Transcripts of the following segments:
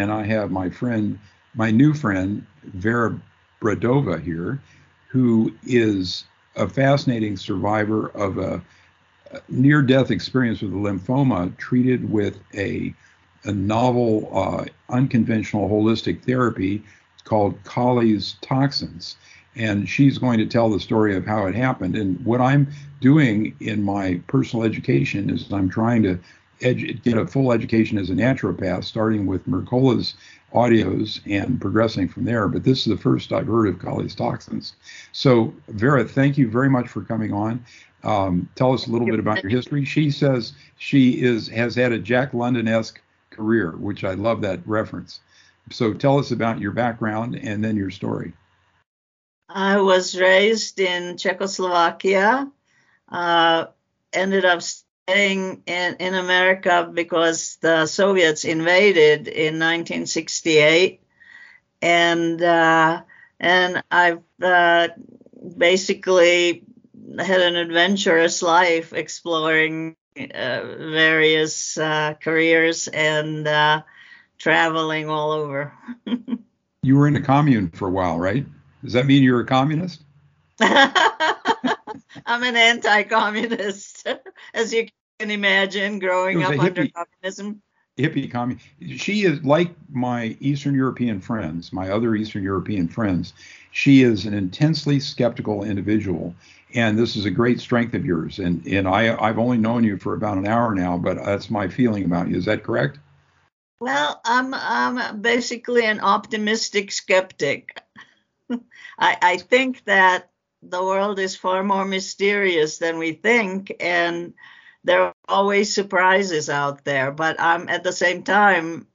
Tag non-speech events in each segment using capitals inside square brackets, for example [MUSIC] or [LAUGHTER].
and I have my friend, my new friend, Vera Bradova here, who is a fascinating survivor of a, a near death experience with a lymphoma treated with a, a novel, uh, unconventional holistic therapy called Coley's toxins. And she's going to tell the story of how it happened. And what I'm doing in my personal education is I'm trying to edu- get a full education as a naturopath, starting with Mercola's audios and progressing from there. But this is the first I've heard of Coley's toxins. So, Vera, thank you very much for coming on. Um, tell us a little bit about your history. She says she is has had a Jack London esque career, which I love that reference. So, tell us about your background and then your story. I was raised in Czechoslovakia. Uh, ended up in, in America because the Soviets invaded in 1968, and uh, and I've uh, basically had an adventurous life exploring uh, various uh, careers and uh, traveling all over. [LAUGHS] you were in a commune for a while, right? Does that mean you're a communist? [LAUGHS] I'm an anti-communist, [LAUGHS] as you can imagine growing up under communism. Hippie communist. She is like my Eastern European friends, my other Eastern European friends. She is an intensely skeptical individual, and this is a great strength of yours. And and I I've only known you for about an hour now, but that's my feeling about you. Is that correct? Well, I'm I'm basically an optimistic skeptic. [LAUGHS] I I think that the world is far more mysterious than we think, and there are always surprises out there, but um, at the same time,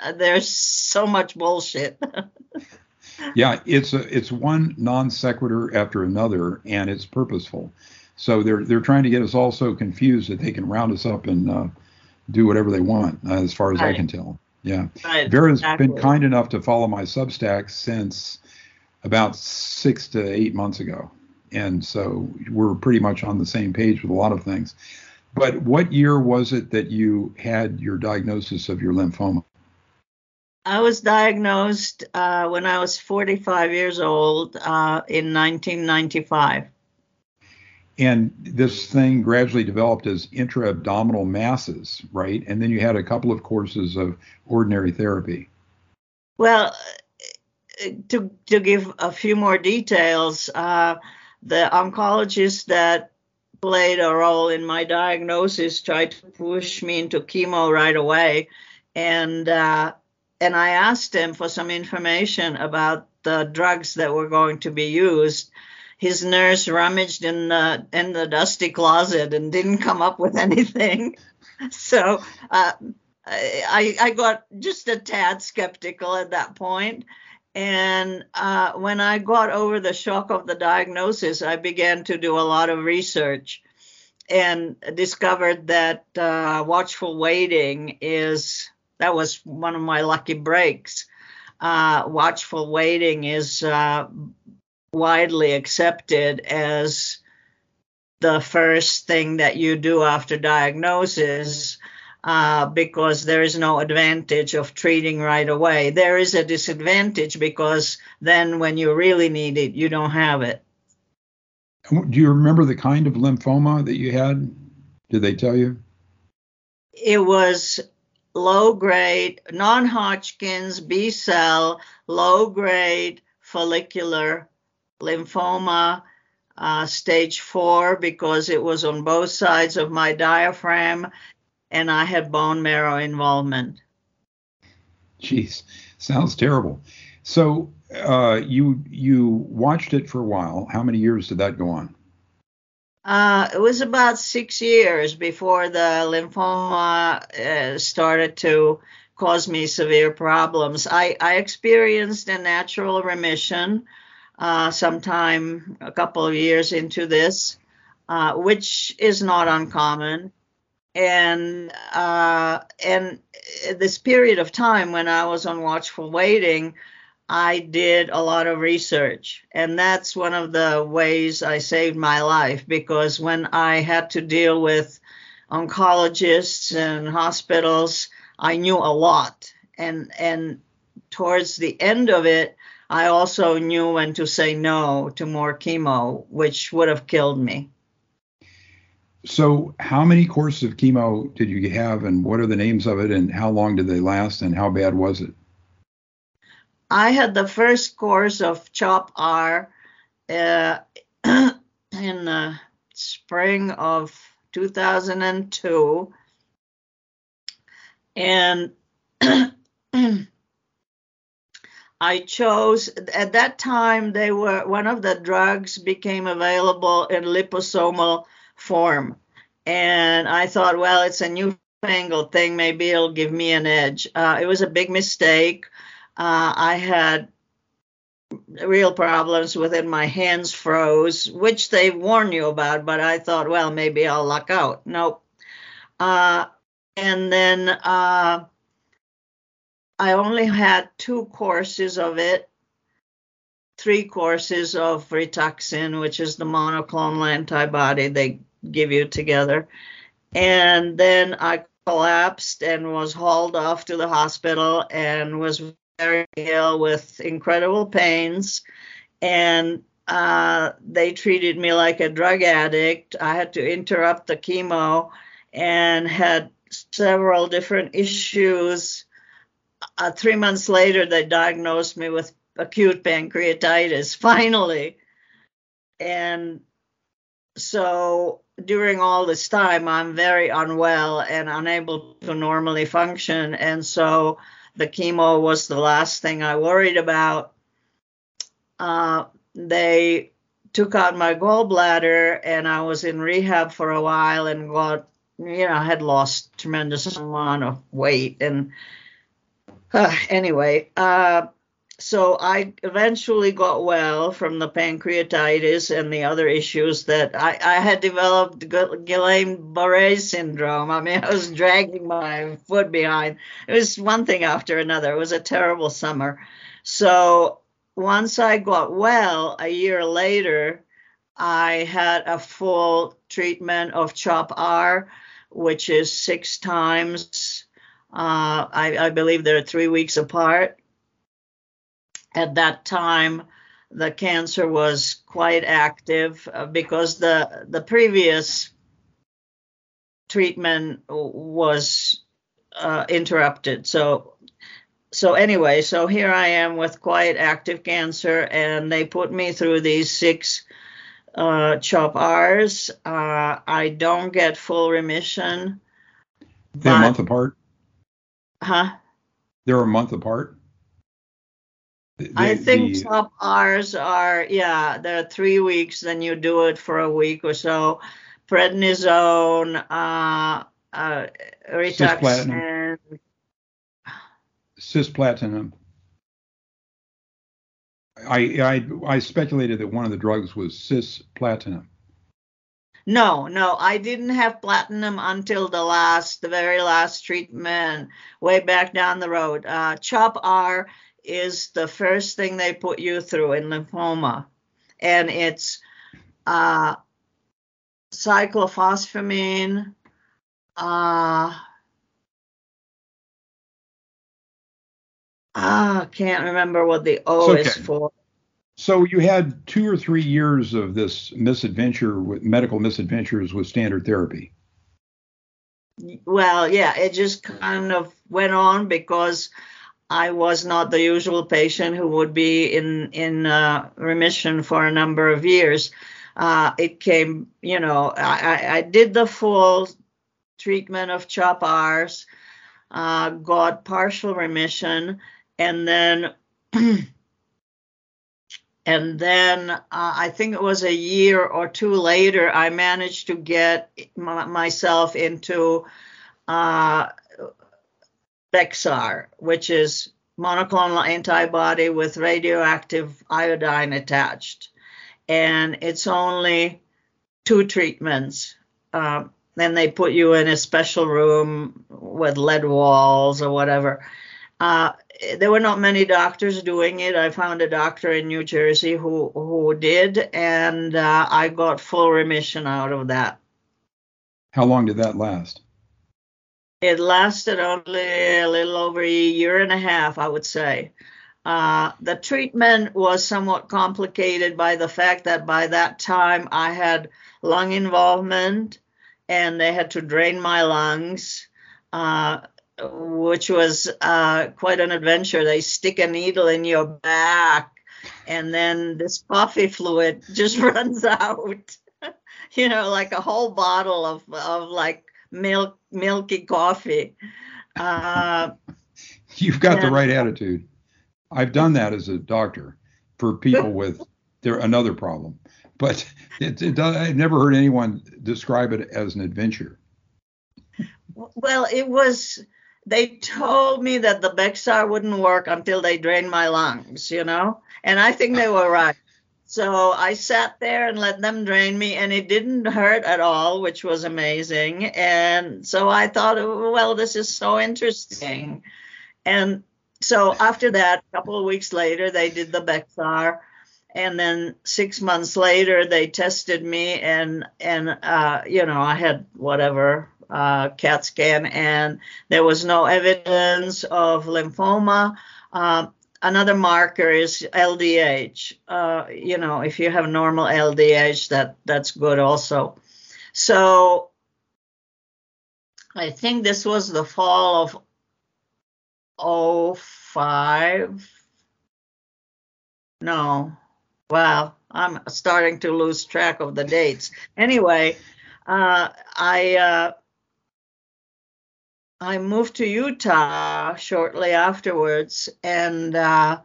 uh, there's so much bullshit. [LAUGHS] yeah, it's a, it's one non sequitur after another, and it's purposeful. So they're they're trying to get us all so confused that they can round us up and uh, do whatever they want, uh, as far as right. I can tell. Yeah, right, Vera's exactly. been kind enough to follow my Substack since about six to eight months ago, and so we're pretty much on the same page with a lot of things. But what year was it that you had your diagnosis of your lymphoma? I was diagnosed uh, when I was 45 years old uh, in 1995. And this thing gradually developed as intra abdominal masses, right? And then you had a couple of courses of ordinary therapy. Well, to, to give a few more details, uh, the oncologist that played a role in my diagnosis, tried to push me into chemo right away. And uh, and I asked him for some information about the drugs that were going to be used. His nurse rummaged in the in the dusty closet and didn't come up with [LAUGHS] anything. so uh, I I got just a tad skeptical at that point. And uh, when I got over the shock of the diagnosis, I began to do a lot of research and discovered that uh, watchful waiting is that was one of my lucky breaks. Uh, watchful waiting is uh, widely accepted as the first thing that you do after diagnosis uh, because there is no advantage of treating right away. There is a disadvantage because then when you really need it, you don't have it. Do you remember the kind of lymphoma that you had? Did they tell you? It was low grade, non Hodgkin's, B cell, low grade follicular lymphoma, uh, stage four, because it was on both sides of my diaphragm and I had bone marrow involvement. Jeez, sounds terrible. So uh, you you watched it for a while. How many years did that go on? Uh, it was about six years before the lymphoma uh, started to cause me severe problems. I, I experienced a natural remission uh, sometime a couple of years into this, uh, which is not uncommon and uh, and this period of time when I was on watchful waiting, I did a lot of research, and that's one of the ways I saved my life because when I had to deal with oncologists and hospitals, I knew a lot, and and towards the end of it, I also knew when to say no to more chemo, which would have killed me. So, how many courses of chemo did you have, and what are the names of it, and how long did they last, and how bad was it? I had the first course of CHOP R uh, [CLEARS THROAT] in the spring of 2002, and [CLEARS THROAT] I chose at that time they were one of the drugs became available in liposomal form. And I thought, well, it's a newfangled thing. Maybe it'll give me an edge. Uh, it was a big mistake. Uh, I had real problems with it. My hands froze, which they warn you about, but I thought, well, maybe I'll luck out. Nope. Uh, and then uh, I only had two courses of it, three courses of Rituxan, which is the monoclonal antibody they give you together. And then I collapsed and was hauled off to the hospital and was very ill with incredible pains. And uh, they treated me like a drug addict. I had to interrupt the chemo and had several different issues uh, three months later, they diagnosed me with acute pancreatitis, [LAUGHS] finally. And so during all this time, I'm very unwell and unable to normally function. And so the chemo was the last thing I worried about. Uh, they took out my gallbladder and I was in rehab for a while and got, you know, I had lost tremendous amount of weight and uh, anyway, uh, so I eventually got well from the pancreatitis and the other issues that I, I had developed Guillain-Barré syndrome. I mean, [LAUGHS] I was dragging my foot behind. It was one thing after another. It was a terrible summer. So once I got well, a year later, I had a full treatment of CHOP R, which is six times uh, I, I believe they're three weeks apart. At that time, the cancer was quite active uh, because the the previous treatment was uh, interrupted. So so anyway, so here I am with quite active cancer, and they put me through these six uh, CHOP R's. Uh, I don't get full remission. They're a month apart. Huh? They're a month apart. The, I think the, CHOP R's are yeah, they're three weeks. Then you do it for a week or so. Prednisone, uh, uh, Rituxan. Cisplatin. I, I I speculated that one of the drugs was cisplatin. No, no, I didn't have platinum until the last, the very last treatment, way back down the road. Uh, CHOP R is the first thing they put you through in lymphoma, and it's uh, cyclophosphamine. Uh, I can't remember what the O okay. is for. So you had two or three years of this misadventure with medical misadventures with standard therapy. Well, yeah, it just kind of went on because I was not the usual patient who would be in in uh, remission for a number of years. Uh, it came, you know, I, I did the full treatment of CHOP Rs, uh, got partial remission, and then [CLEARS THROAT] And then uh, I think it was a year or two later, I managed to get m- myself into uh, Bexxar, which is monoclonal antibody with radioactive iodine attached. And it's only two treatments. Um, then they put you in a special room with lead walls or whatever. Uh, there were not many doctors doing it. I found a doctor in New Jersey who who did, and uh, I got full remission out of that. How long did that last? It lasted only a little over a year and a half, I would say. Uh, the treatment was somewhat complicated by the fact that by that time I had lung involvement and they had to drain my lungs, uh, which was uh, quite an adventure. They stick a needle in your back and then this coffee fluid [LAUGHS] just runs out. [LAUGHS] you know, like a whole bottle of, of like milk, milky coffee. Uh, [LAUGHS] You've got and, the right attitude. I've done that as a doctor for people with there another problem, but it, it I've never heard anyone describe it as an adventure. Well, it was. They told me that the Bexxar wouldn't work until they drained my lungs, you know, and I think they were right. So I sat there and let them drain me, and it didn't hurt at all, which was amazing. And so I thought, well, this is so interesting. And so after that, a couple of weeks later, they did the Bexxar, and then six months later, they tested me, and and uh, you know I had whatever uh, CAT scan, and there was no evidence of lymphoma. Uh, another marker is LDH. Uh, you know, if you have normal LDH, that that's good also. So I think this was the fall of 05. No, well, I'm starting to lose track of the dates. Anyway, uh, I uh, I moved to Utah shortly afterwards, and uh,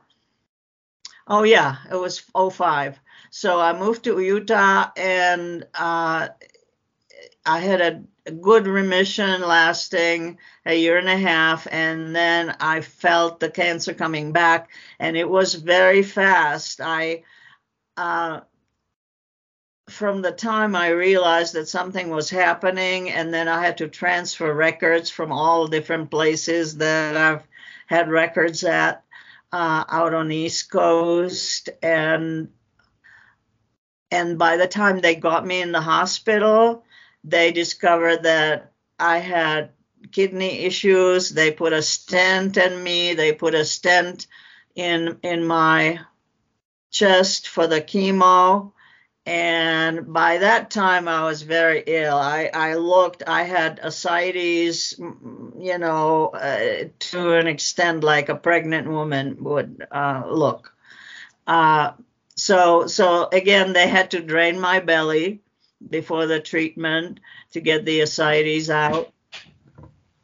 oh yeah, it was 05. So I moved to Utah, and uh, I had a, a, good remission lasting a year and a half, and then I felt the cancer coming back, and it was very fast. I uh, from the time I realized that something was happening, and then I had to transfer records from all different places that I've had records at uh, out on the East Coast, and and by the time they got me in the hospital, they discovered that I had kidney issues. They put a stent in me. They put a stent in in my chest for the chemo and by that time I was very ill. I, I looked, I had ascites, you know, uh, to an extent like a pregnant woman would uh, look. Uh, so, so again, they had to drain my belly before the treatment to get the ascites out,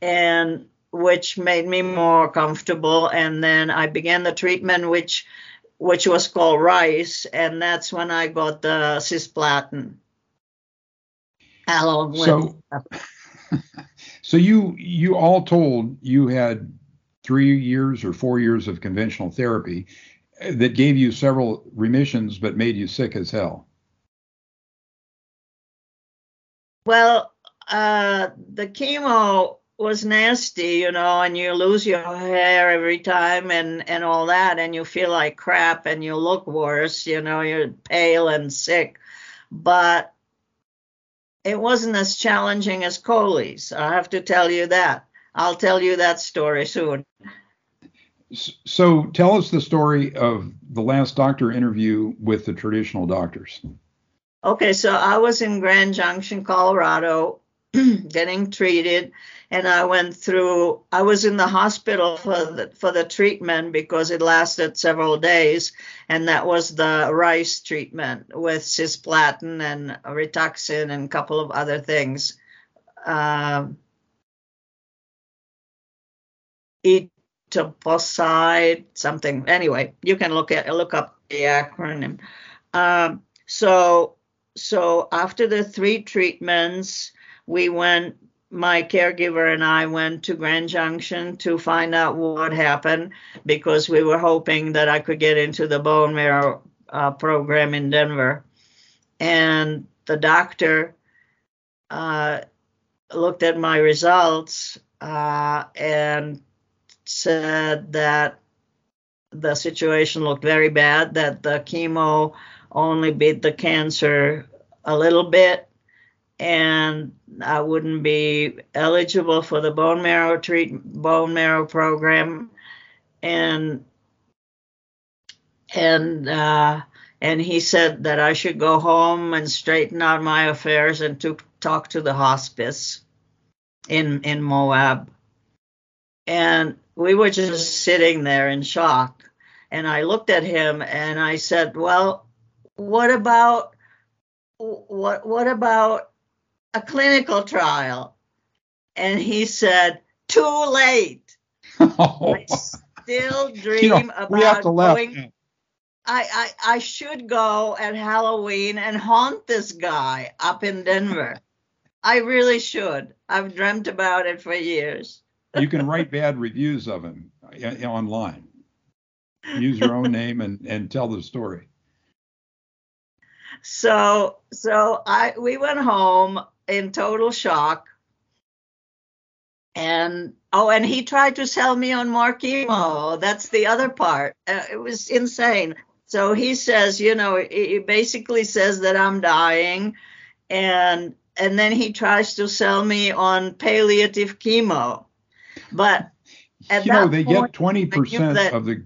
and which made me more comfortable. And then I began the treatment, which which was called RICE, and that's when I got the cisplatin. Along so, [LAUGHS] so you you all told you had three years or four years of conventional therapy that gave you several remissions but made you sick as hell. Well, uh, the chemo was nasty, you know, and you lose your hair every time and and all that, and you feel like crap and you look worse, you know, you're pale and sick. But it wasn't as challenging as Coley's. I have to tell you that. I'll tell you that story soon. So tell us the story of the last doctor interview with the traditional doctors. Okay, so I was in Grand Junction, Colorado, [CLEARS THROAT] getting treated and I went through. I was in the hospital for the, for the treatment because it lasted several days, and that was the RICE treatment with cisplatin and rituxan and a couple of other things. Um, etoposide, something. Anyway, you can look at look up the acronym. Um, so so after the three treatments, we went my caregiver and I went to Grand Junction to find out what happened because we were hoping that I could get into the bone marrow uh, program in Denver. And the doctor uh, looked at my results uh, and said that the situation looked very bad, that the chemo only beat the cancer a little bit and I wouldn't be eligible for the bone marrow treat bone marrow program, and and uh, and he said that I should go home and straighten out my affairs and to talk to the hospice in in Moab. And we were just sitting there in shock. And I looked at him and I said, "Well, what about what what about a clinical trial?" And he said, "Too late." Oh. [LAUGHS] I still dream you know, about going I, I, I should go at Halloween and haunt this guy up in Denver. I really should. I've dreamt about it for years. you can write bad reviews of him online. Use your own [LAUGHS] name and, and tell the story. So so I we went home in total shock. And oh, and he tried to sell me on more chemo. That's the other part. Uh, it was insane. So he says, you know, he basically says that I'm dying, and and then he tries to sell me on palliative chemo. But at you know, they point, get 20% of the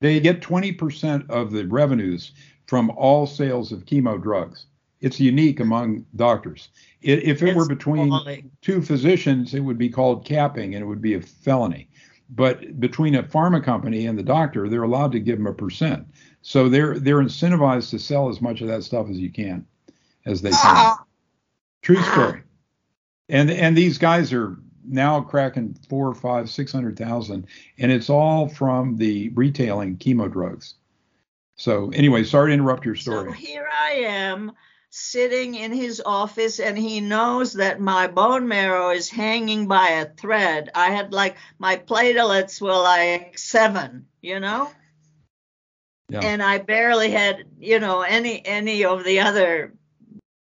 they get 20% of the revenues from all sales of chemo drugs. It's unique among doctors. If it were between two physicians, it would be called capping and it would be a felony. But between a pharma company and the doctor, they're allowed to give them a percent. So they're they're incentivized to sell as much of that stuff as you can, as they can. Ah. True story. And and these guys are now cracking four, five, six hundred thousand, and it's all from the retailing chemo drugs. So anyway, sorry to interrupt your story. So here I am sitting in his office and he knows that my bone marrow is hanging by a thread. I had like my platelets were like seven, you know? Yeah. And I barely had, you know, any any of the other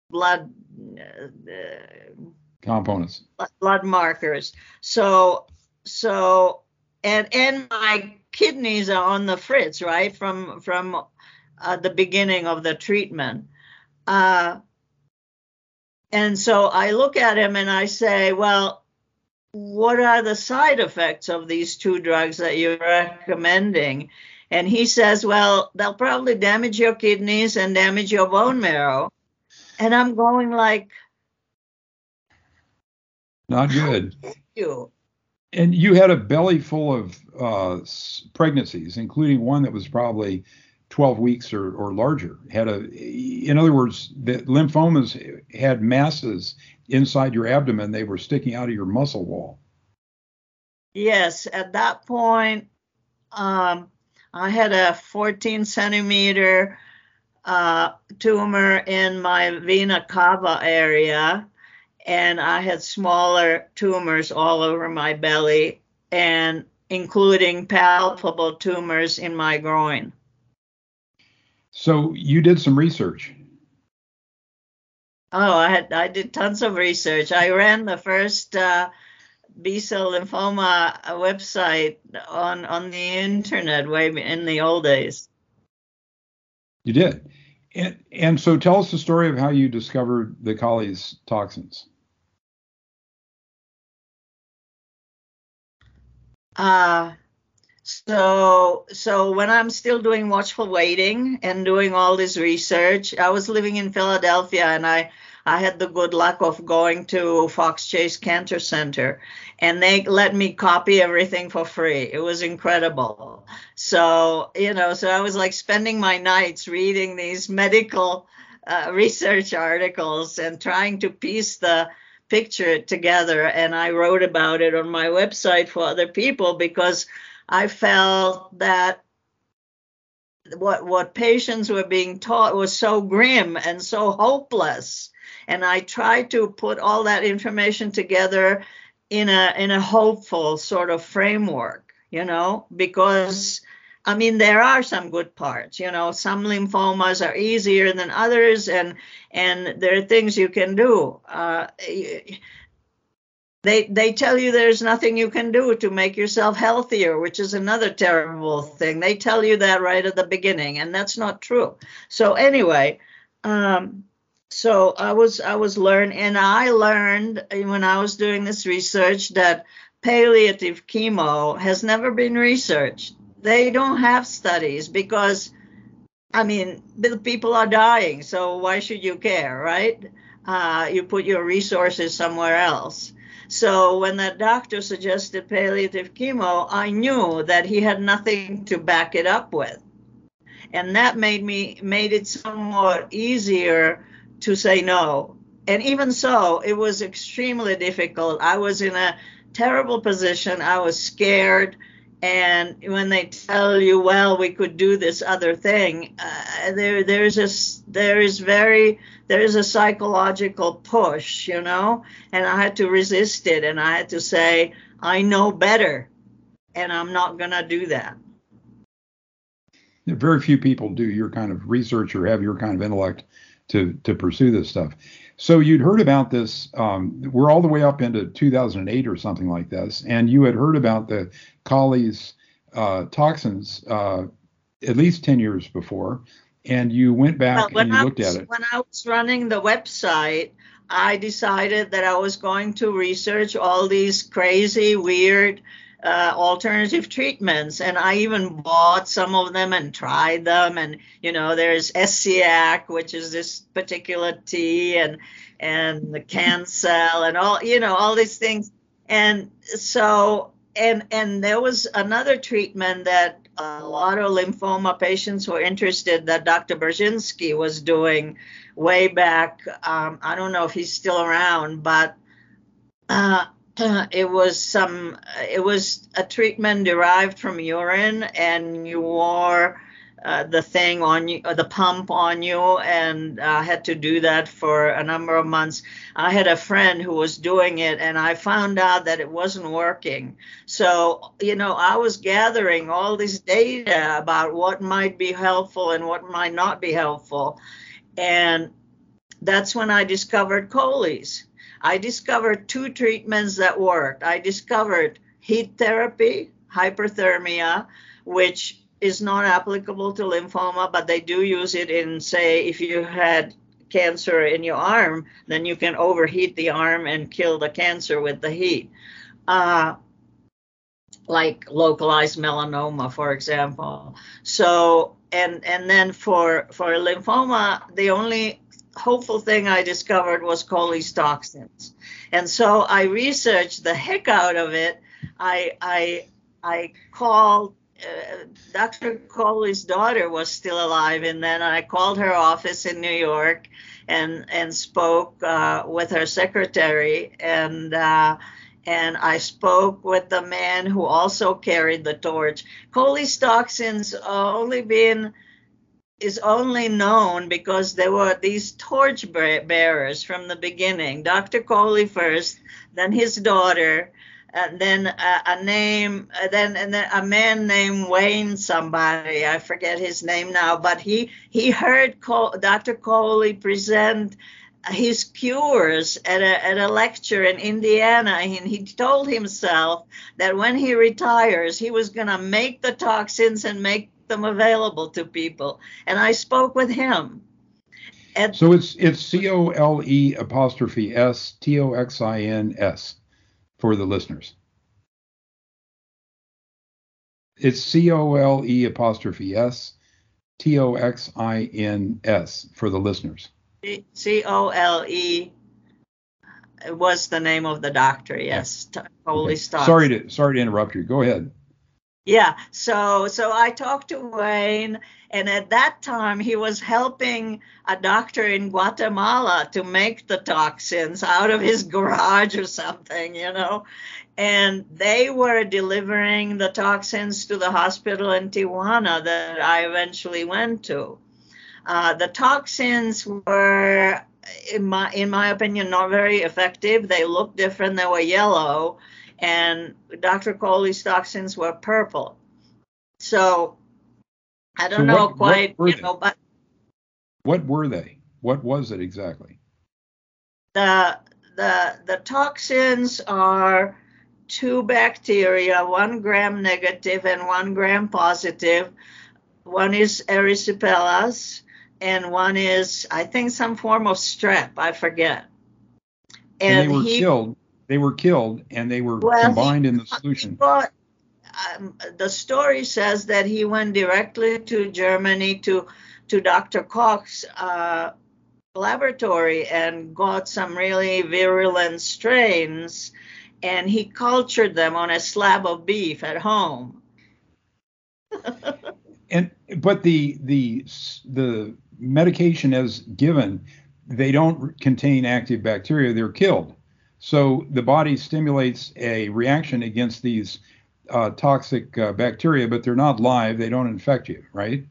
blood uh, components, blood markers. So so and and my kidneys are on the fritz, right? From from uh, the beginning of the treatment. Uh, and so I look at him and I say, well, what are the side effects of these two drugs that you're recommending? And he says, well, they'll probably damage your kidneys and damage your bone marrow. And I'm going like, not good. You. And you had a belly full of uh, pregnancies, including one that was probably 12 weeks or, or larger. Had a, in other words, the lymphomas had masses inside your abdomen. They were sticking out of your muscle wall. Yes, at that point, um, I had a 14 centimeter uh, tumor in my vena cava area, and I had smaller tumors all over my belly, and including palpable tumors in my groin. So you did some research. Oh, I had I did tons of research. I ran the first uh, B cell lymphoma website on on the internet way in the old days. You did, and and so tell us the story of how you discovered the Coley's toxins. Uh, so, so when I'm still doing watchful waiting and doing all this research, I was living in Philadelphia and I I had the good luck of going to Fox Chase Cancer Center and they let me copy everything for free. It was incredible. So, you know, so I was like spending my nights reading these medical uh, research articles and trying to piece the picture together. And I wrote about it on my website for other people because I felt that what what patients were being taught was so grim and so hopeless. And i tried to put all that information together in a in a hopeful sort of framework you know because i mean there are some good parts you know some lymphomas are easier than others and and there are things you can do. Uh, they they tell you there's nothing you can do to make yourself healthier which is another terrible thing they tell you that right at the beginning and that's not true so anyway um, so I was I was learning, and I learned when I was doing this research that palliative chemo has never been researched. They don't have studies because, I mean, the people are dying, so why should you care, right? Uh, you put your resources somewhere else. So when that doctor suggested palliative chemo, I knew that he had nothing to back it up with. And that made me made it somewhat easier to say no. And even so, it was extremely difficult. I was in a terrible position. I was scared. And when they tell you, well, we could do this other thing, uh, there, there's a, there is very, there is a psychological push, you know, and I had to resist it. And I had to say, I know better, and I'm not to do that. Very few people do your kind of research or have your kind of intellect to to pursue this stuff. So you'd heard about this. Um, we're all the way up into 2008 or something like this, and you had heard about the Coley's uh, toxins uh, at least 10 years before, and you went back well, and you I looked was, at it. When I was running the website, I decided that I was going to research all these crazy, weird uh, alternative treatments and i even bought some of them and tried them and you know there's Essiac which is this particular tea and and the cancel and all you know all these things and so and and there was another treatment that a lot of lymphoma patients were interested that Dr. Burzynski was doing way back. Um, I don't know if he's still around, but uh, [CLEARS THROAT] it was some it was a treatment derived from urine and you wore uh, the thing on you the pump on you and I had to do that for a number of months. I had a friend who was doing it and i found out that it wasn't working. So you know i was gathering all this data about what might be helpful and what might not be helpful. And that's when i discovered Coley's I discovered two treatments that worked. I discovered heat therapy, hyperthermia, which is not applicable to lymphoma, but they do use it in, say, if you had cancer in your arm, then you can overheat the arm and kill the cancer with the heat. Uh, like localized melanoma, for example. So, and and then for for lymphoma, the only hopeful thing I discovered was Coley's toxins. And so I researched the heck out of it. I I I called uh, Dr. Coley's daughter was still alive, and then I called her office in New York and and spoke uh, with her secretary and. Uh, and I spoke with the man who also carried the torch. Colles toxins only been is only known because there were these torch bearers from the beginning. Dr. Coley first, then his daughter, and then a, a name, uh, then and then a man named Wayne somebody. I forget his name now, but he he heard Dr. Coley present his cures at a, at a lecture in Indiana, and he told himself that when he retires, he was going to make the toxins and make them available to people. And I spoke with him. And so it's it's C O L E apostrophe S T O X I N S for the listeners. It's C O L E apostrophe S T O X I N S for the listeners. C O L E was the name of the doctor. Yes, Holy okay. Sorry to sorry to interrupt you. Go ahead. Yeah, so so I talked to Wayne, and at that time he was helping a doctor in Guatemala to make the toxins out of his [LAUGHS] garage or something, you know. And they were delivering the toxins to the hospital in Tijuana that I eventually went to. Uh, the toxins were, in my in my opinion, not very effective. They looked different. They were yellow and Dr. Coley's toxins were purple. So I don't so know what, quite, what you know, but what were they? What was it exactly? The the the toxins are two bacteria, one gram negative and one gram positive. One is erysipelas, and one is I think some form of strep. I forget. And, and they were he, killed. They were killed, and they were well, combined he, in the solution. Bought, um, the story says that he went directly to Germany to to Dr. Koch's uh, laboratory and got some really virulent strains, and he cultured them on a slab of beef at home. [LAUGHS] and but the the the medication as given, they don't contain active bacteria; they're killed. So the body stimulates a reaction against these uh, toxic uh, bacteria, but they're not live. They don't infect you, right?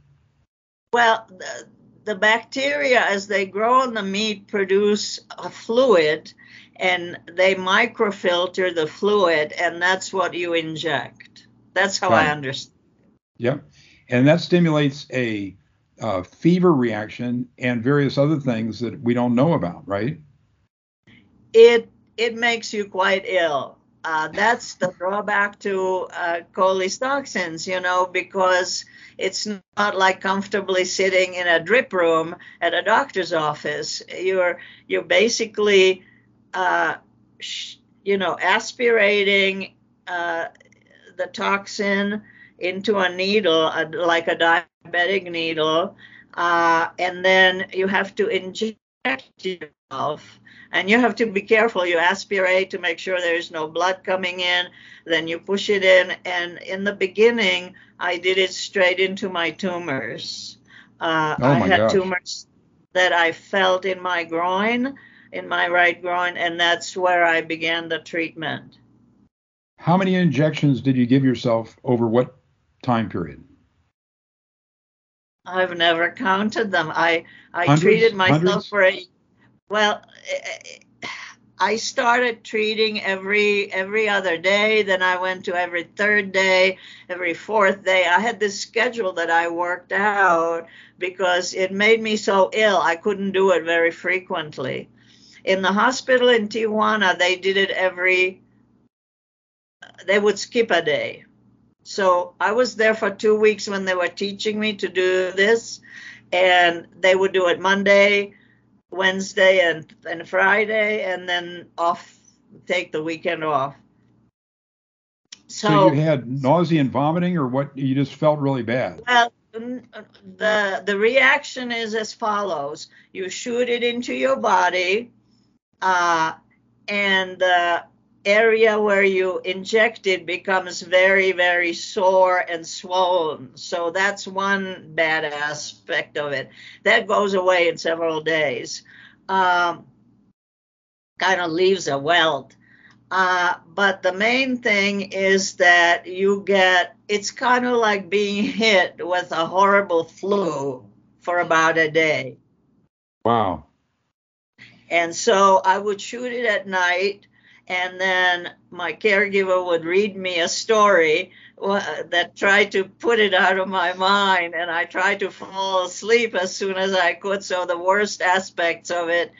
Well, the, the bacteria, as they grow in the meat, produce a fluid and they microfilter the fluid, and that's what you inject. That's how right. I understand. Yep. And that stimulates a uh, fever reaction and various other things that we don't know about, right? It it makes you quite ill. Uh, that's the drawback to uh, toxins, you know, because it's not like comfortably sitting in a drip room at a doctor's office. You're you're basically, uh, sh- you know, aspirating uh, the toxin into a needle, a, like a diabetic needle, uh, and then you have to inject yourself and you have to be careful. You aspirate to make sure there's no blood coming in. Then you push it in. And in the beginning, I did it straight into my tumors. Uh, oh my I had gosh. tumors that I felt in my groin, in my right groin, and that's where I began the treatment. How many injections did you give yourself over what time period? I've never counted them. I I hundreds, treated myself hundreds? for a well, eh, eh, I started treating every every other day. Then I went to every third day, every fourth day. I had this schedule that I worked out because it made me so ill. I couldn't do it very frequently. In the hospital in Tijuana, they did it every. They would skip a day. So I was there for two weeks when they were teaching me to do this, and they would do it Monday, Wednesday and, and Friday, and then off, take the weekend off. So, so, you had nausea and vomiting, or what? You just felt really bad. Well, the the reaction is as follows: you shoot it into your body, uh, and the area where you inject it becomes very, very sore and swollen. So that's one bad aspect of it. That goes away in several days. Um, kind of leaves a welt. Uh, but the main thing is that you get, it's kind of like being [LAUGHS] hit with a horrible flu for about a day. Wow. And so I would shoot it at night and then my caregiver would read me a story that tried to put it out of my mind and i tried to fall asleep as soon as i could so the worst aspects of it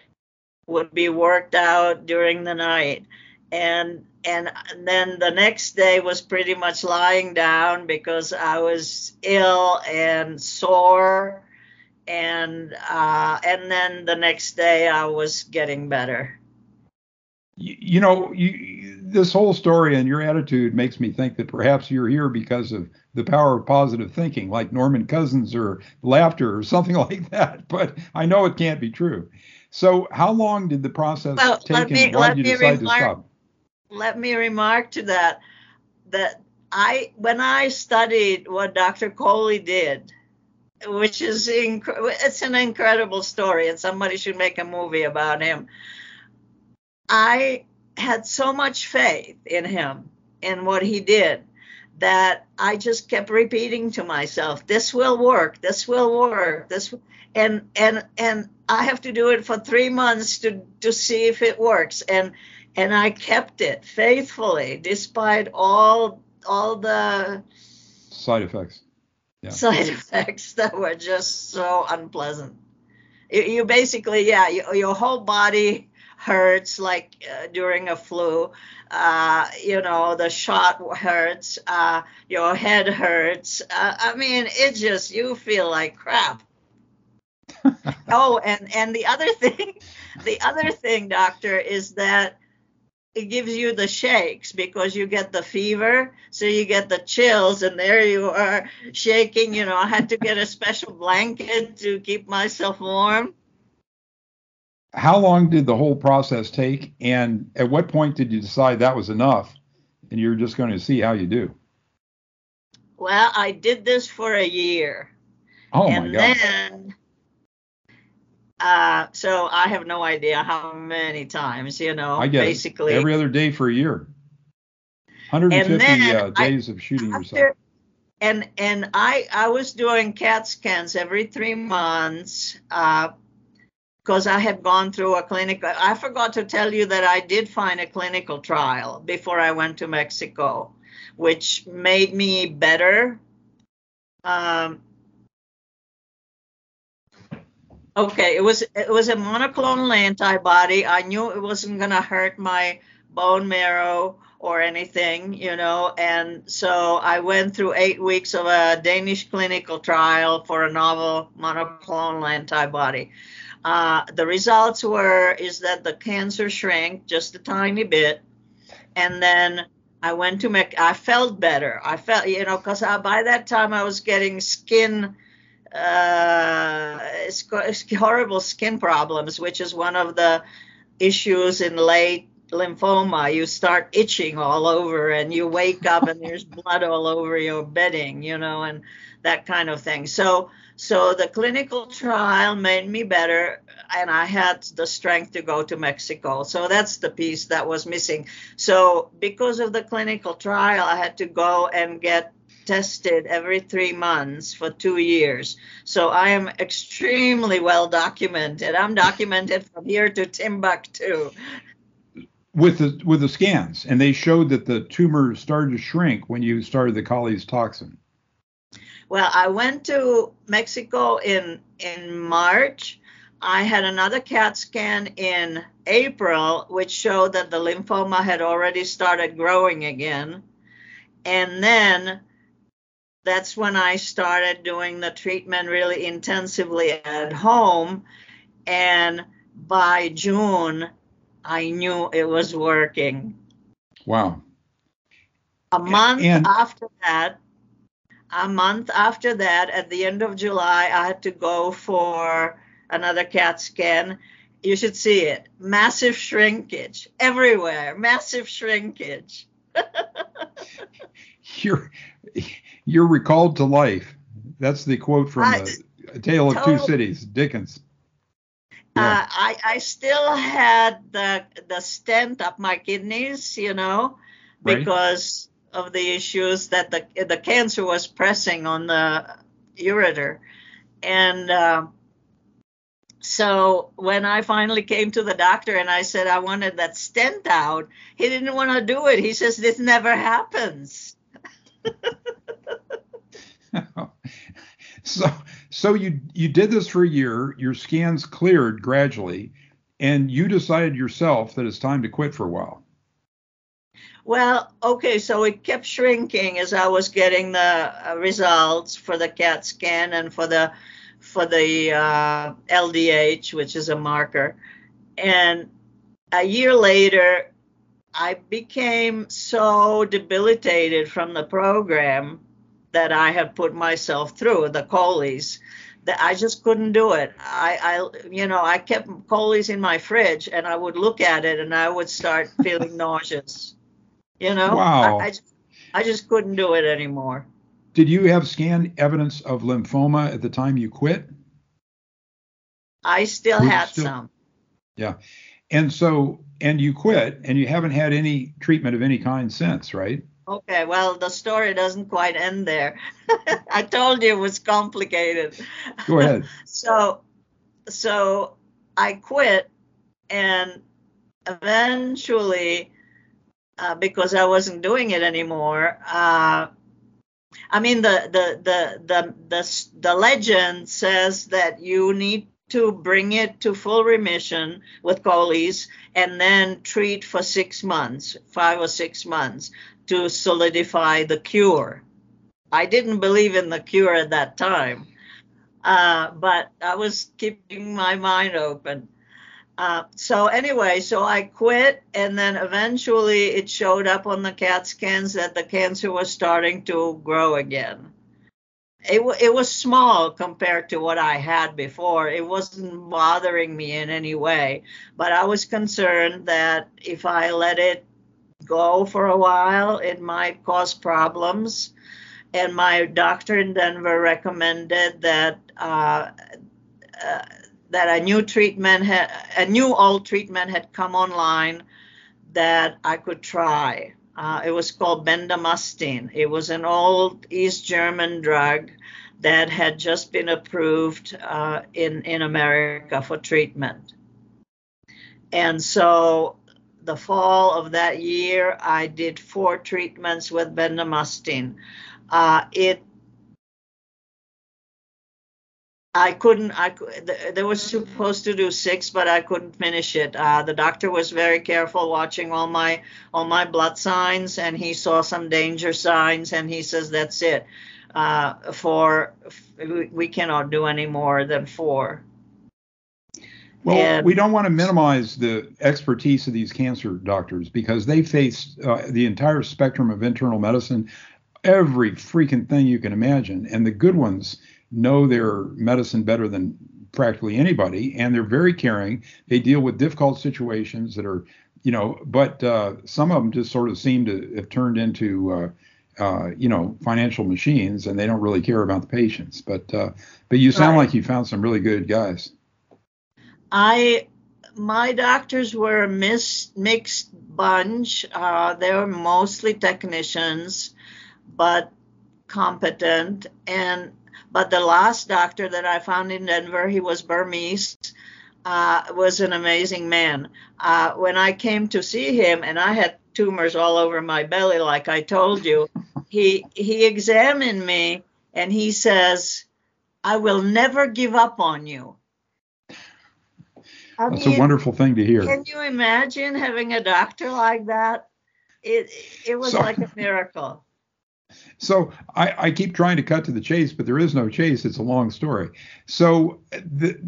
would be worked out during the night. And and then the next day was pretty much lying down because i was ill and sore. And uh, and then the next day i was getting better you, you know, you, this whole story and your attitude makes me think that perhaps you're here because of the power of positive thinking, like Norman Cousins or laughter or something [LAUGHS] like that. But I know it can't be true. So, how long did the process well, take, me, and why did you decide remark, to stop? Let me remark to that that I, when I studied what Dr. Coley did, which is inc- it's an incredible story, and somebody should make a movie about him. I had so much faith in him in what he did that I just kept repeating to myself, "This will work. This will work. This." And and and I have to do it for three months to to see if it works. And and I kept it faithfully despite all all the side effects. Yeah. Side [LAUGHS] effects that were just so unpleasant. You, you basically, yeah, you, your whole body hurts like uh, during a flu uh, you know the shot hurts uh, your head hurts uh, i mean it just you feel like crap [LAUGHS] oh, and and the other [LAUGHS] thing, the other thing, doctor, is that it gives you the shakes because you get the fever, so you get the chills, and there you are shaking. You know, I had to get a special blanket to keep myself warm. How long did the whole process take, and at what point did you decide that was enough, and you're just going to see how you do? Well, I did this for a year. Oh and my God. then uh, so I have no idea how many times, you know, I get basically every other day for a year. 150 then uh, I- days of shooting after- yourself. and and I I was doing CAT scans every three months because I had gone through a clinical. I forgot to tell you that I did find a clinical trial before I went to Mexico, which made me better. Um, okay, it was it was a monoclonal antibody. I knew it wasn't gonna hurt my bone marrow or anything, you know. And so I went through eight weeks of a Danish clinical trial for a novel monoclonal antibody. Uh, the results were is that the cancer shrank just a tiny bit, and then I went to make. I felt better. I felt, you know, because by that time I was getting skin uh, horrible skin problems, which is one of the issues in late lymphoma. You start itching all over, and you wake up and there's [LAUGHS] blood all over your bedding, you know, and that kind of thing. So, so the clinical trial made me better, and I had the strength to go to Mexico. So that's the piece that was missing. So because of the clinical trial, I had to go and get tested every three months for two years. So I am extremely well documented. I'm documented from here to Timbuktu. with the with the scans, and they showed that the tumor started to shrink when you started the Coley's toxin. Well, I went to Mexico in in March. I had another CAT scan in April, which showed that the lymphoma had already started growing again. And then that's when I started doing the treatment really intensively at home. And by June, I knew it was working. Wow. A month and- after that, a month after that, at the end of July, I had to go for another CAT scan. You should see it. Massive shrinkage everywhere. Massive shrinkage. [LAUGHS] You're you're recalled to life. That's the quote from I- the A Tale of Two Cities, Dickens. Uh, I I still had the the stent up my kidneys, you know, because of the issues that the the cancer was pressing on the ureter, and uh, so when I finally came to the doctor and I said I wanted that stent out, he didn't want to do it. He says this never happens. [LAUGHS] so so you you did this for a year. Your scans cleared gradually, and you decided yourself that it's time to quit for a while. Well, okay, so it kept shrinking as I was getting the uh, results for the CAT scan and for the for the uh, LDH, which is a marker. And a year later, I became so debilitated from the program that I had put myself through, the Coley's, that I just couldn't do it. I, I, you know, I kept Coley's in my fridge and I would look at it and I would start [LAUGHS] feeling nauseous. You know, Wow. I, I, just, I just couldn't do it anymore. Did you have scan evidence of lymphoma at the time you quit? I still you had still- some. Yeah. And so, and you quit, and you haven't had any treatment of any kind since, right? Okay, well, the story doesn't quite end there. [LAUGHS] I told you it was complicated. Go ahead. [LAUGHS] so, so I quit, and eventually, uh, because I wasn't doing it anymore, uh, I mean, the the the the the the legend says that you need to bring it to full remission with Coley's and then treat for six months, five or six months, to solidify the cure. I didn't believe in the cure at that time. Uh, but I was keeping my mind open. Uh, so anyway, so I quit, and then eventually it showed up on the CAT scans that the cancer was starting to grow again. It, it was small compared to what I had before. It wasn't bothering me in any way, but I was concerned that if I let it go for a while, it might cause problems. And my doctor in Denver recommended that uh, uh, that a new treatment had a new old treatment had come online that I could try. Uh, it was called bendamustine. It was an old East German drug that had just been approved uh, in in America for treatment. And so, the fall of that year, I did four treatments with bendamustine. Uh, it I couldn't. I they were supposed to do six, but I couldn't finish it. Uh, the doctor was very careful, watching all my all my blood signs, and he saw some danger signs, and he says that's it. Uh, for we cannot do any more than four. Well, and, we don't want to minimize the expertise of these cancer doctors because they face uh, the entire spectrum of internal medicine, every freaking thing you can imagine, and the good ones know their medicine better than practically anybody, and they're very caring. They deal with difficult situations that are, you know, but uh, some of them just sort of seem to have turned into, uh, uh, you know, financial machines, and they don't really care about the patients. But uh, but you sound right. like you found some really good guys. I my doctors were a mis- mixed bunch. Uh, they were mostly technicians, but competent and but the last doctor that I found in Denver, he was Burmese, uh, was an amazing man. Uh, when I came to see him, and I had tumors all over my belly, like I told you, [LAUGHS] he he examined me and he says, "I will never give up on you." I That's mean, a wonderful thing to hear. Can you imagine having a doctor like that? It it was so, like a miracle. So I, I, keep trying to cut to the chase, but there is no chase. It's a long story. So the,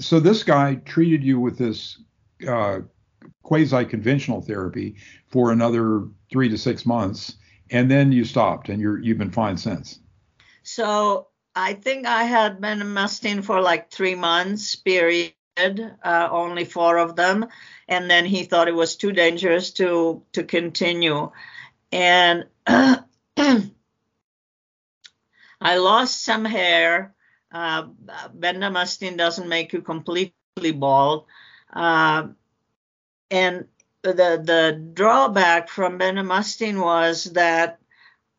so this guy treated you with this uh, quasi conventional therapy for another three to six months, and then you stopped, and you're you've been fine since. So I think I had been bendamustine for like three months period. Uh, only four of them, and then he thought it was too dangerous to to continue, and. [CLEARS THROAT] [CLEARS THROAT] I lost some hair. Uh, bendamustine doesn't make you completely bald. Uh, and the the drawback from bendamustine was that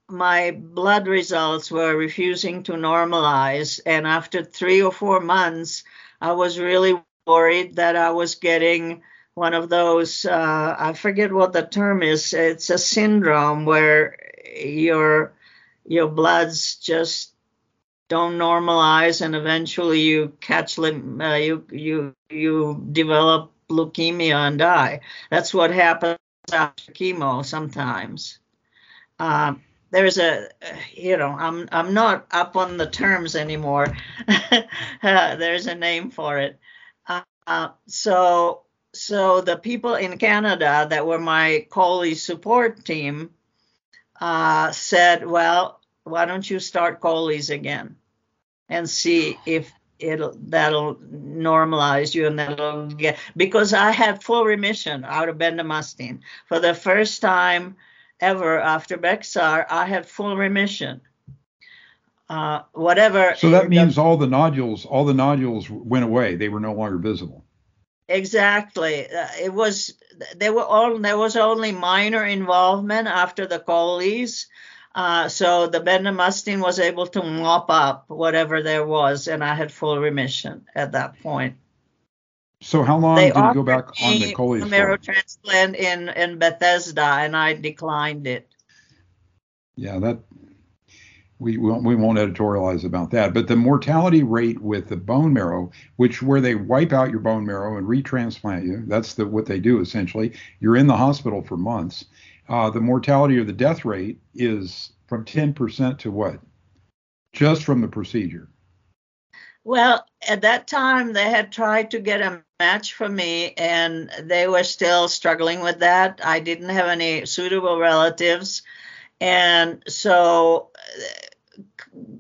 my blood results were refusing to normalize, and after three or four months, I was really worried that I was getting one of those. Uh, I forget what the term is. It's a syndrome where your your bloods just don't normalize and eventually you catch uh, you you you develop leukemia and die. That's what happens after chemo sometimes. Uh, there's a you know i'm i'm not up on the terms anymore. [LAUGHS] There's a name for it. Uh, so so the people in canada that were my Coley support team uh, said, well, why don't you start Coley's again and see if it'll that'll normalize you and that'll get because I had full remission out of bendamustine for the first time ever after Bexxar. I had full remission. Uh, whatever. So that means the, all the nodules, all the nodules went away. They were no longer visible. Exactly. Uh, it was there were all there was only minor involvement after the Coley's. Uh, so the bendamustine was able to mop up whatever there was, and I had full remission at that point. So how long they did you go back on the Coley's? Marrow transplant in in Bethesda, and I declined it. Yeah, that we won't, we won't editorialize about that. But the mortality rate with the bone marrow, which where they wipe out your bone marrow and retransplant you, that's the what they do essentially. You're in the hospital for months. Uh, the mortality or the death rate is from 10% to what? Just from the procedure. Well, at that time, they had tried to get a match for me, and they were still struggling with that. I didn't have any suitable relatives, and so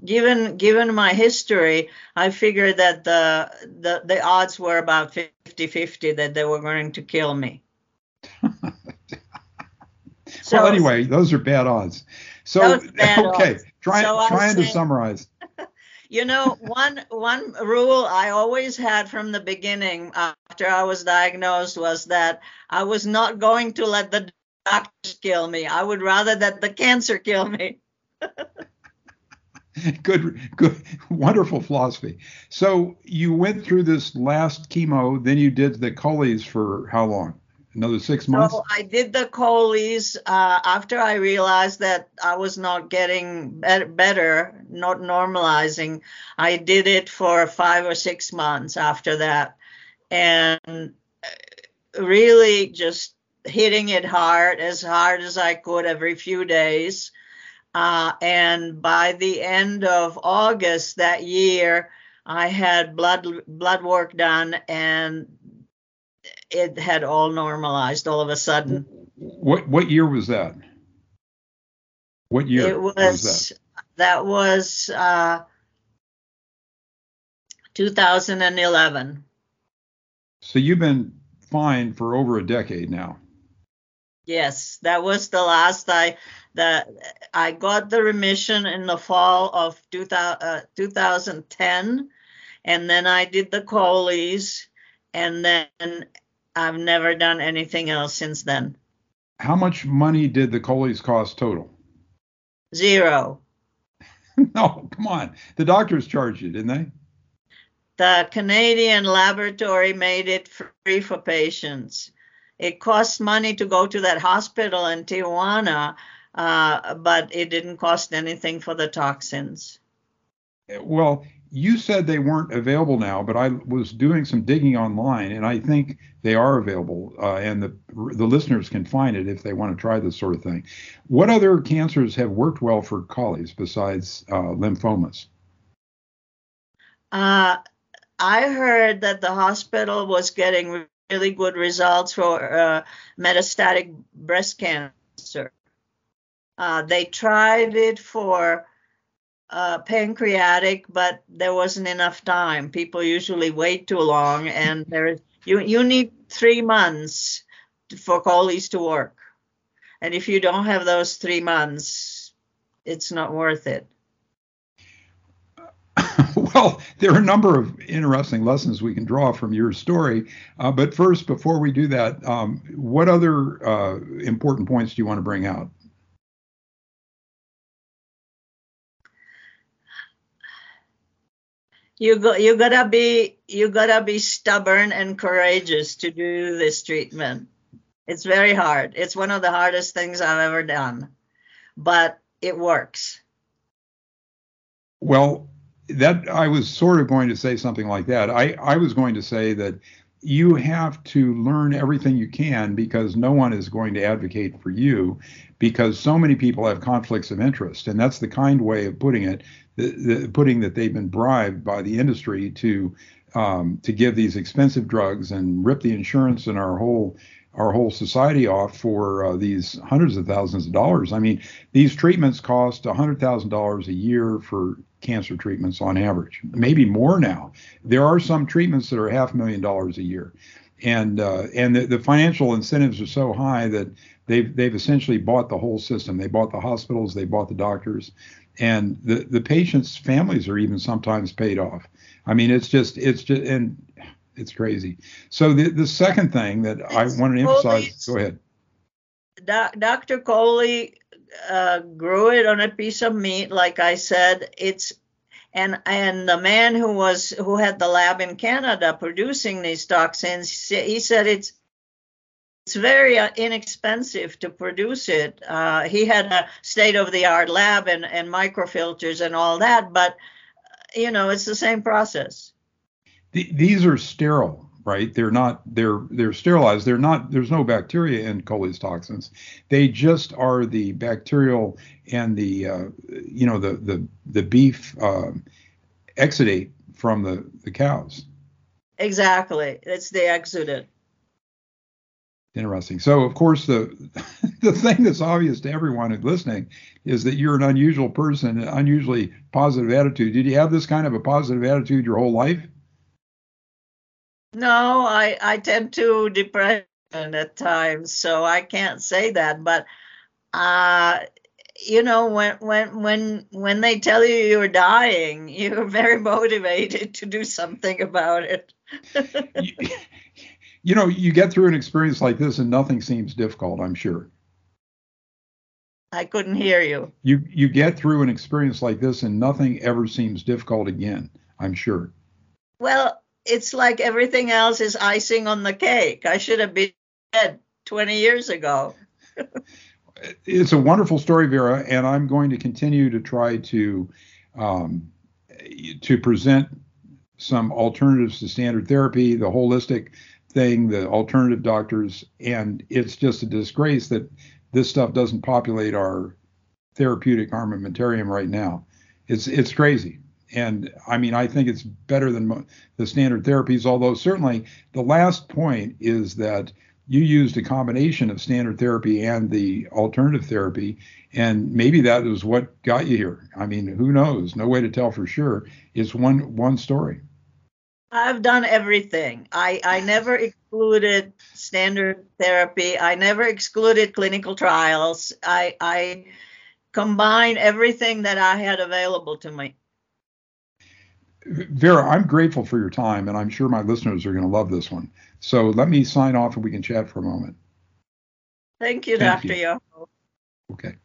given given my history, I figured that the the, the odds were about 50-50 that they were going to kill me. [LAUGHS] so, well, anyway, those are bad odds. So bad [LAUGHS] okay, odds. try, so trying to summarize. [LAUGHS] You know, one one rule I always had from the beginning after I was diagnosed was that I was not going to let the doctors kill me. I would rather that the cancer kill me. [LAUGHS] good, good, wonderful philosophy. So you went through this last chemo, then you did the Coley's for how long? Another six months. So I did the Coley's uh, after I realized that I was not getting better, not normalizing. I did it for five or six months after that, and really just hitting it hard, as hard as I could every few days uh, and by the end of August that year, I had blood blood work done, and it had all normalized all of a sudden. What what year was that? What year it was, was that? That was uh, 2011. So you've been fine for over a decade now. Yes, that was the last I that I got the remission in the fall of 2000, uh, 2010, and then I did the Coley's, and then I've never done anything else since then. How much money did the Coley's cost total? Zero. [LAUGHS] no, come on. The doctors charged you, didn't they? The Canadian laboratory made it free for patients. It costs money to go to that hospital in Tijuana, uh, but it didn't cost anything for the toxins. Well, you said they weren't available now, but I was doing some digging online, and I think they are available, uh, and the the listeners can find it if they want to try this sort of thing. What other cancers have worked well for Coley's besides uh, lymphomas? Uh, I heard that the hospital was getting really good results for uh, metastatic breast cancer. Uh, they tried it for uh, pancreatic, but there wasn't enough time. People usually wait too long, and there you you need three months for Coley's to work. And if you don't have those three months, it's not worth it. Well, there are a number of interesting lessons we can draw from your story. Uh, but first, before we do that, um, what other uh, important points do you want to bring out? you go you gotta be you gotta be stubborn and courageous to do this treatment it's very hard it's one of the hardest things i've ever done but it works well that i was sort of going to say something like that. I i was going to say that you have to learn everything you can because no one is going to advocate for you because so many people have conflicts of interest. And that's the kind way of putting it the, the, putting that they've been bribed by the industry to um, to give these expensive drugs and rip the insurance and our whole our whole society off for uh, these hundreds of thousands of dollars. I mean, these treatments cost hundred thousand dollars a year for cancer treatments on average, maybe more now. There are some treatments that are half a million dollars a year, and uh, and the, the financial incentives are so high that they've they've essentially bought the whole system. They bought the hospitals, they bought the doctors, and the the patients' families are even sometimes paid off. I mean, it's just it's just and it's crazy. So the the second thing that I want to emphasize. Go ahead. Dr. Coley uh, grew it on a piece of meat, like I said. It's and and the man who was who had the lab in Canada producing these toxins, he said it's it's very uh, inexpensive to produce it. Uh, he had a state of the art lab and, and microfilters and all that, but you know, it's the same process. The, these are sterile, right? They're not. They're they're sterilized. They're not. There's no bacteria in Coley's toxins. They just are the bacterial and the uh, you know the the the beef uh, exudate from the, the cows. Exactly. It's the exudate. Interesting. So, of course, the [LAUGHS] the thing that's obvious to everyone who's listening is that you're an unusual person, an unusually positive attitude. Did you have this kind of a positive attitude your whole life? No, I I tend to depression at times, so I can't say that. But uh, you know, when when when when they tell you you're dying, [LAUGHS] you're very motivated to do something about it. [LAUGHS] you know, you get through an experience like this and nothing seems difficult, I'm sure. I couldn't hear you. You you get through an experience like this and nothing ever seems difficult again, I'm sure. Well, it's like everything else is icing on the cake. I should have been dead 20 years ago. [LAUGHS] it's a wonderful story, Vera, and I'm going to continue to try to um, to present some alternatives to standard therapy, the holistic thing, the alternative doctors, and it's just a disgrace that this stuff doesn't populate our therapeutic armamentarium right now. It's it's crazy. And I mean, I think it's better than the standard therapies, although certainly the last point is that you used a combination of standard therapy and the alternative therapy, and maybe that is what got you here. I mean, who knows? No way to tell for sure. It's one one story. I've done everything. I, I never excluded standard therapy. I never excluded clinical trials. I, I combined everything that I had available to me. Vera, I'm grateful for your time, and I'm sure my listeners are going to love this one. So let me sign off and we can chat for a moment. Thank you, Thank Dr. You. Yo. Okay.